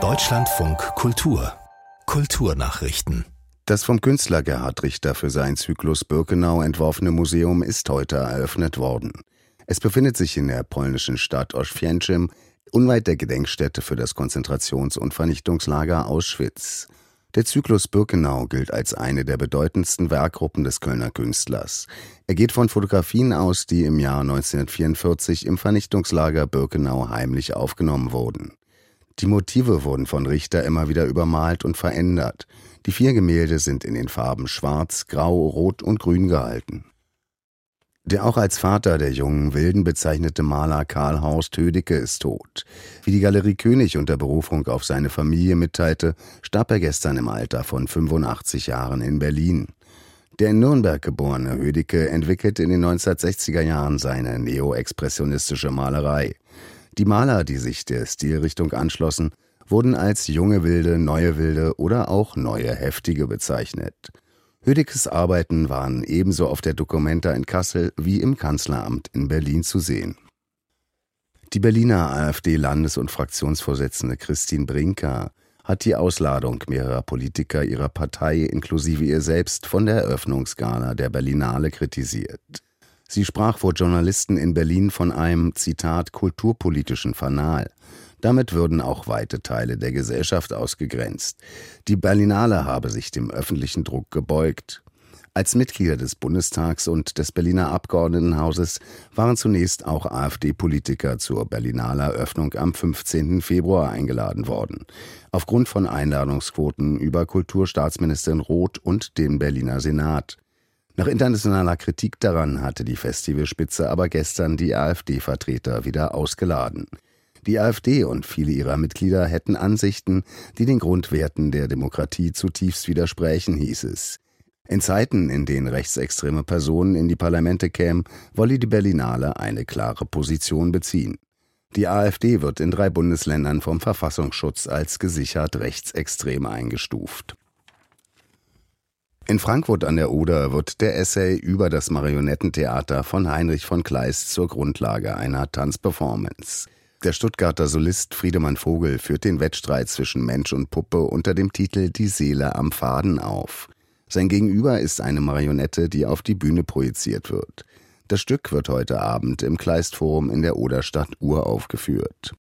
Deutschlandfunk Kultur Kulturnachrichten das vom Künstler Gerhard Richter für seinen Zyklus Birkenau entworfene Museum ist heute eröffnet worden. Es befindet sich in der polnischen Stadt Oświęcim, unweit der Gedenkstätte für das Konzentrations- und Vernichtungslager Auschwitz. Der Zyklus Birkenau gilt als eine der bedeutendsten Werkgruppen des Kölner Künstlers. Er geht von Fotografien aus, die im Jahr 1944 im Vernichtungslager Birkenau heimlich aufgenommen wurden. Die Motive wurden von Richter immer wieder übermalt und verändert. Die vier Gemälde sind in den Farben Schwarz, Grau, Rot und Grün gehalten. Der auch als Vater der jungen Wilden bezeichnete Maler Karl Horst Hödecke ist tot. Wie die Galerie König unter Berufung auf seine Familie mitteilte, starb er gestern im Alter von 85 Jahren in Berlin. Der in Nürnberg geborene Hödecke entwickelte in den 1960er Jahren seine neoexpressionistische Malerei. Die Maler, die sich der Stilrichtung anschlossen, wurden als junge Wilde, neue Wilde oder auch neue Heftige bezeichnet. Hödekes Arbeiten waren ebenso auf der Documenta in Kassel wie im Kanzleramt in Berlin zu sehen. Die Berliner AfD-Landes- und Fraktionsvorsitzende Christine Brinker hat die Ausladung mehrerer Politiker ihrer Partei inklusive ihr selbst von der Eröffnungsgala der Berlinale kritisiert. Sie sprach vor Journalisten in Berlin von einem, Zitat, kulturpolitischen Fanal. Damit würden auch weite Teile der Gesellschaft ausgegrenzt. Die Berlinale habe sich dem öffentlichen Druck gebeugt. Als Mitglieder des Bundestags und des Berliner Abgeordnetenhauses waren zunächst auch AfD-Politiker zur Berlinale Eröffnung am 15. Februar eingeladen worden. Aufgrund von Einladungsquoten über Kulturstaatsministerin Roth und den Berliner Senat. Nach internationaler Kritik daran hatte die Festivalspitze aber gestern die AfD-Vertreter wieder ausgeladen. Die AfD und viele ihrer Mitglieder hätten Ansichten, die den Grundwerten der Demokratie zutiefst widersprechen, hieß es. In Zeiten, in denen rechtsextreme Personen in die Parlamente kämen, wolle die Berlinale eine klare Position beziehen. Die AfD wird in drei Bundesländern vom Verfassungsschutz als gesichert rechtsextrem eingestuft. In Frankfurt an der Oder wird der Essay über das Marionettentheater von Heinrich von Kleist zur Grundlage einer Tanzperformance. Der Stuttgarter Solist Friedemann Vogel führt den Wettstreit zwischen Mensch und Puppe unter dem Titel Die Seele am Faden auf. Sein Gegenüber ist eine Marionette, die auf die Bühne projiziert wird. Das Stück wird heute Abend im Kleistforum in der Oderstadt uraufgeführt.